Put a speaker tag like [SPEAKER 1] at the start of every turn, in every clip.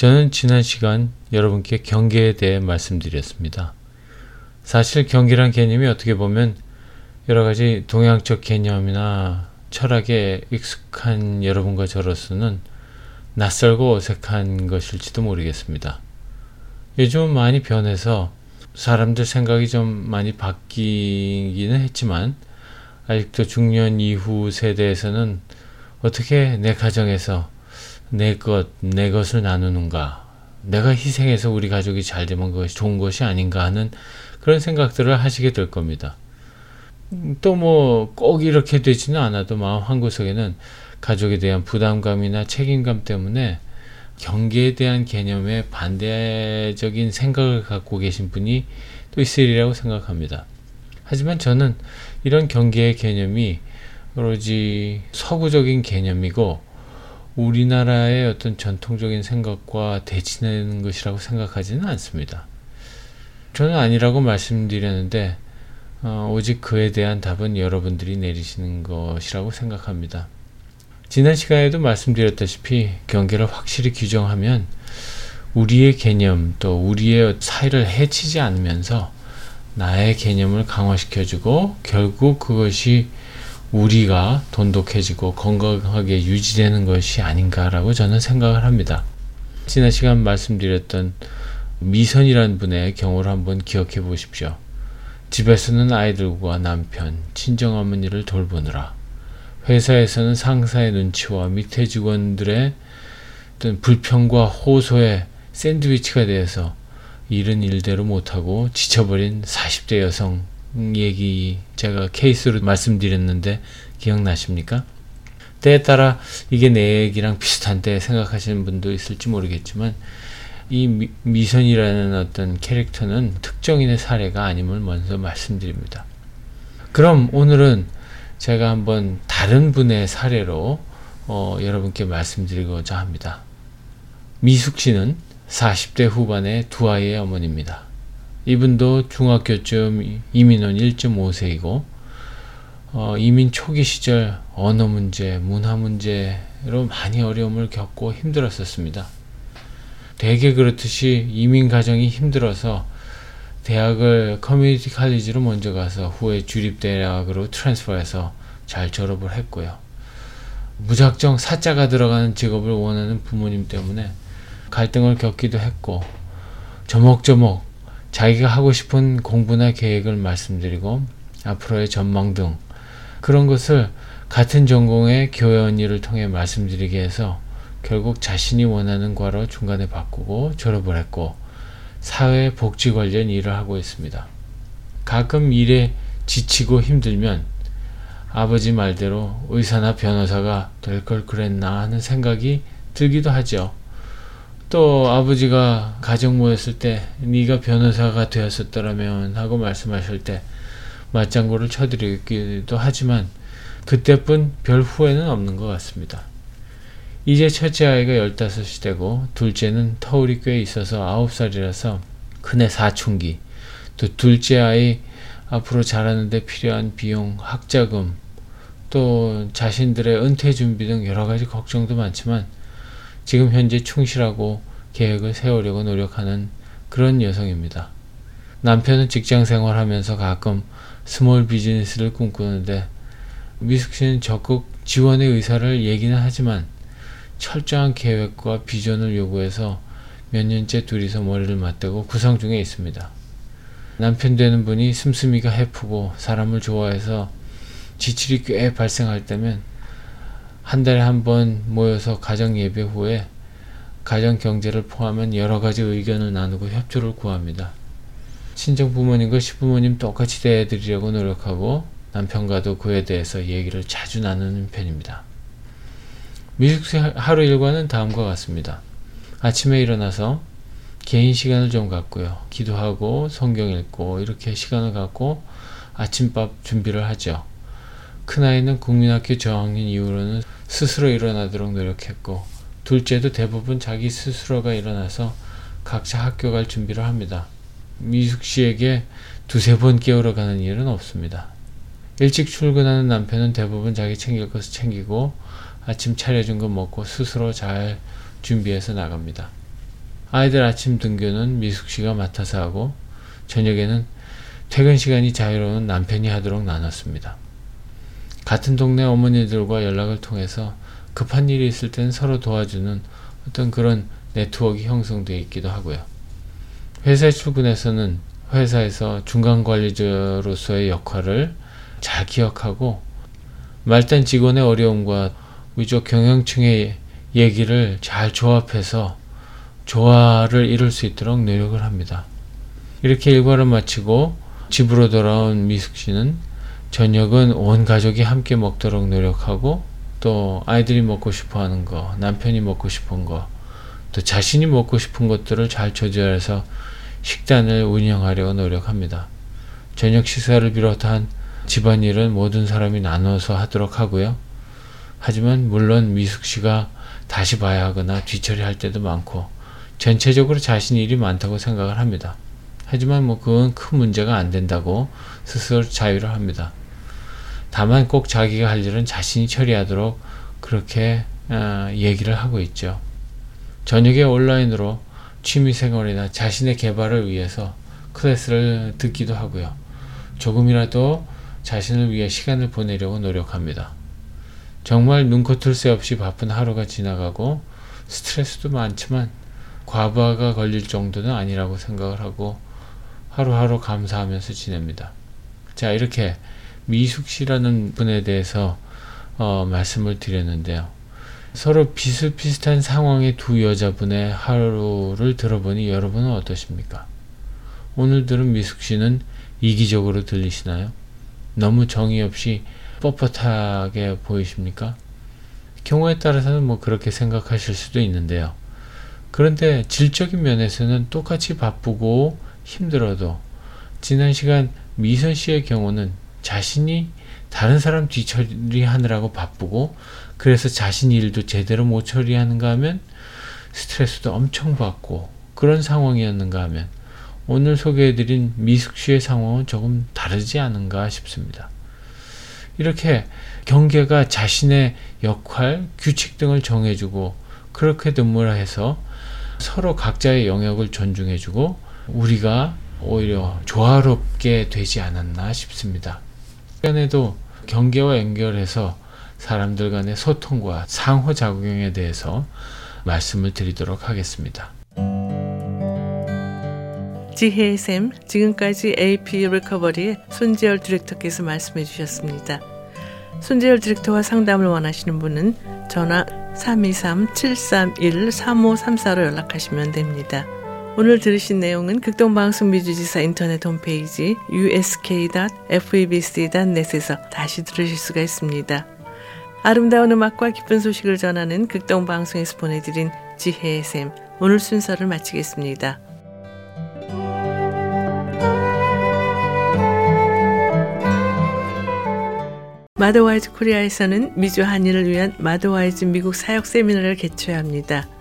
[SPEAKER 1] 저는 지난 시간 여러분께 경계에 대해 말씀드렸습니다. 사실 경계란 개념이 어떻게 보면 여러 가지 동양적 개념이나 철학에 익숙한 여러분과 저로서는 낯설고 어색한 것일지도 모르겠습니다. 요즘은 많이 변해서 사람들 생각이 좀 많이 바뀌기는 했지만 아직도 중년 이후 세대에서는 어떻게 내 가정에서 내 것, 내 것을 나누는가, 내가 희생해서 우리 가족이 잘 되면 그것이 좋은 것이 아닌가 하는 그런 생각들을 하시게 될 겁니다. 또 뭐 꼭 이렇게 되지는 않아도 마음 한구석에는 가족에 대한 부담감이나 책임감 때문에 경계에 대한 개념에 반대적인 생각을 갖고 계신 분이 또 있으리라고 생각합니다. 하지만 저는 이런 경계의 개념이 오로지 서구적인 개념이고 우리나라의 어떤 전통적인 생각과 대치되는 것이라고 생각하지는 않습니다. 저는 아니라고 말씀드렸는데 어, 오직 그에 대한 답은 여러분들이 내리시는 것이라고 생각합니다. 지난 시간에도 말씀드렸다시피 경계를 확실히 규정하면 우리의 개념 또 우리의 사이를 해치지 않으면서 나의 개념을 강화시켜주고 결국 그것이 우리가 돈독해지고 건강하게 유지되는 것이 아닌가라고 저는 생각을 합니다. 지난 시간 말씀드렸던 미선이라는 분의 경우를 한번 기억해 보십시오. 집에서는 아이들과 남편, 친정어머니를 돌보느라 회사에서는 상사의 눈치와 밑에 직원들의 어떤 불평과 호소에 샌드위치가 되어서 일은 일대로 못하고 지쳐버린 40대 여성 얘기 제가 케이스로 말씀드렸는데 기억나십니까? 때에 따라 이게 내 얘기랑 비슷한데 생각하시는 분도 있을지 모르겠지만 이 미, 선이라는 어떤 캐릭터는 특정인의 사례가 아님을 먼저 말씀드립니다. 그럼 오늘은 제가 한번 다른 분의 사례로 어, 여러분께 말씀드리고자 합니다. 미숙 씨는 40대 후반의 두 아이의 어머니입니다. 이분도 중학교쯤 이민 온 1.5세이고 어, 이민 초기 시절 언어 문제, 문화 문제로 많이 어려움을 겪고 힘들었었습니다. 대개 그렇듯이 이민 가정이 힘들어서 대학을 커뮤니티 칼리지로 먼저 가서 후에 주립 대학으로 트랜스퍼해서 잘 졸업을 했고요. 무작정 사자가 들어가는 직업을 원하는 부모님 때문에 갈등을 겪기도 했고 저목저목 자기가 하고 싶은 공부나 계획을 말씀드리고 앞으로의 전망 등 그런 것을 같은 전공의 교회 언니를 통해 말씀드리게 해서 결국 자신이 원하는 과로 중간에 바꾸고 졸업을 했고 사회 복지 관련 일을 하고 있습니다. 가끔 일에 지치고 힘들면 아버지 말대로 의사나 변호사가 될 걸 그랬나 하는 생각이 들기도 하죠. 또 아버지가 가정 모였을 때 네가 변호사가 되었었더라면 하고 말씀하실 때 맞장구를 쳐드리기도 하지만 그때뿐 별 후회는 없는 것 같습니다. 이제 첫째 아이가 15이 되고 둘째는 터울이 꽤 있어서 9살이라서 큰애 사춘기 또 둘째 아이 앞으로 자라는데 필요한 비용, 학자금 또 자신들의 은퇴 준비 등 여러 가지 걱정도 많지만 지금 현재 충실하고 계획을 세우려고 노력하는 그런 여성입니다. 남편은 직장 생활하면서 가끔 small business를 꿈꾸는데 미숙 씨는 적극 지원의 의사를 얘기는 하지만 철저한 계획과 비전을 요구해서 몇 년째 둘이서 머리를 맞대고 구상 중에 있습니다. 남편 되는 분이 씀씀이가 해프고 사람을 좋아해서 지출이 꽤 발생할 때면 한 달에 한 번 모여서 가정 예배 후에 가정 경제를 포함한 여러 가지 의견을 나누고 협조를 구합니다. 친정 부모님과 시부모님 똑같이 대해드리려고 노력하고 남편과도 그에 대해서 얘기를 자주 나누는 편입니다. 미숙씨 하루 일과는 다음과 같습니다. 아침에 일어나서 개인 시간을 좀 갖고요. 기도하고 성경 읽고 이렇게 시간을 갖고 아침밥 준비를 하죠. 큰아이는 국민학교 저학년 이후로는 스스로 일어나도록 노력했고 둘째도 대부분 자기 스스로가 일어나서 각자 학교 갈 준비를 합니다. 미숙 씨에게 두세 번 깨우러 가는 일은 없습니다. 일찍 출근하는 남편은 대부분 자기 챙길 것을 챙기고 아침 차려준 거 먹고 스스로 잘 준비해서 나갑니다. 아이들 아침 등교는 미숙 씨가 맡아서 하고 저녁에는 퇴근 시간이 자유로운 남편이 하도록 나눴습니다. 같은 동네 어머니들과 연락을 통해서 급한 일이 있을 땐 서로 도와주는 어떤 그런 네트워크 형성되어 있기도 하고요. 회사에 출근해서는 회사에서 중간 관리자로서의 역할을 잘 기억하고 말단 직원의 어려움과 위쪽 경영층의 얘기를 잘 조합해서 조화를 이룰 수 있도록 노력을 합니다. 이렇게 일과를 마치고 집으로 돌아온 미숙 씨는 저녁은 온 가족이 함께 먹도록 노력하고 또 아이들이 먹고 싶어 하는 거, 남편이 먹고 싶은 거, 또 자신이 먹고 싶은 것들을 잘 조절해서 식단을 운영하려고 노력합니다. 저녁 식사를 비롯한 집안일은 모든 사람이 나눠서 하도록 하고요. 하지만 물론 미숙 씨가 다시 봐야 하거나 뒤처리할 때도 많고 전체적으로 자신 일이 많다고 생각을 합니다. 하지만 뭐 그건 큰 문제가 안 된다고 스스로 자유를 합니다. 다만 꼭 자기가 할 일은 자신이 처리하도록 그렇게 어, 얘기를 하고 있죠. 저녁에 온라인으로 취미생활이나 자신의 개발을 위해서 클래스를 듣기도 하고요. 조금이라도 자신을 위해 시간을 보내려고 노력합니다. 정말 눈코 뜰 새 없이 바쁜 하루가 지나가고 스트레스도 많지만 과부하가 걸릴 정도는 아니라고 생각을 하고 하루하루 감사하면서 지냅니다. 자, 이렇게 미숙 씨라는 분에 대해서 어, 말씀을 드렸는데요. 서로 비슷비슷한 상황의 두 여자분의 하루를 들어보니 여러분은 어떠십니까? 오늘 들은 미숙 씨는 이기적으로 들리시나요? 너무 정이 없이 뻣뻣하게 보이십니까? 경우에 따라서는 뭐 그렇게 생각하실 수도 있는데요. 그런데 질적인 면에서는 똑같이 바쁘고 힘들어도 지난 시간 미선 씨의 경우는 자신이 다른 사람 뒤처리하느라고 바쁘고 그래서 자신 일도 제대로 못 처리하는가 하면 스트레스도 엄청 받고 그런 상황이었는가 하면 오늘 소개해드린 미숙 씨의 상황은 조금 다르지 않은가 싶습니다. 이렇게 경계가 자신의 역할, 규칙 등을 정해주고 그렇게 듬무라 해서 서로 각자의 영역을 존중해주고 우리가 오히려 조화롭게 되지 않았나 싶습니다. 시간에도 경계와 연결해서 사람들 간의 소통과 상호작용에 대해서 말씀을 드리도록 하겠습니다.
[SPEAKER 2] 지혜의 샘, 지금까지 AP 리커버리의 손재열 디렉터께서 말씀해 주셨습니다. 손재열 디렉터와 상담을 원하시는 분은 전화 323-731-3534로 연락하시면 됩니다. 오늘 들으신 내용은 극동방송 미주지사 인터넷 홈페이지 usk.febc.net에서 다시 들으실 수가 있습니다. 아름다운 음악과 기쁜 소식을 전하는 극동방송에서 보내드린 지혜의 샘 오늘 순서를 마치겠습니다. Motherwise Korea에서는 미주 한인을 위한 Motherwise 미국 사역 세미나를 개최합니다.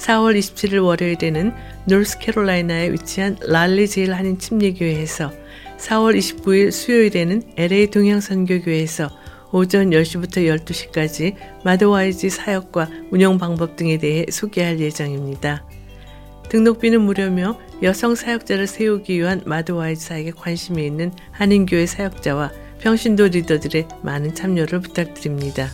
[SPEAKER 2] 4월 27일 월요일에는 노스캐롤라이나에 위치한 랄리 제일 한인 침례교회에서 4월 29일 수요일에는 LA 동양선교교회에서 오전 10시부터 12시까지 Motherwise 사역과 운영 방법 등에 대해 소개할 예정입니다. 등록비는 무료며 여성 사역자를 세우기 위한 Motherwise 사역에 관심이 있는 한인교회 사역자와 평신도 리더들의 많은 참여를 부탁드립니다.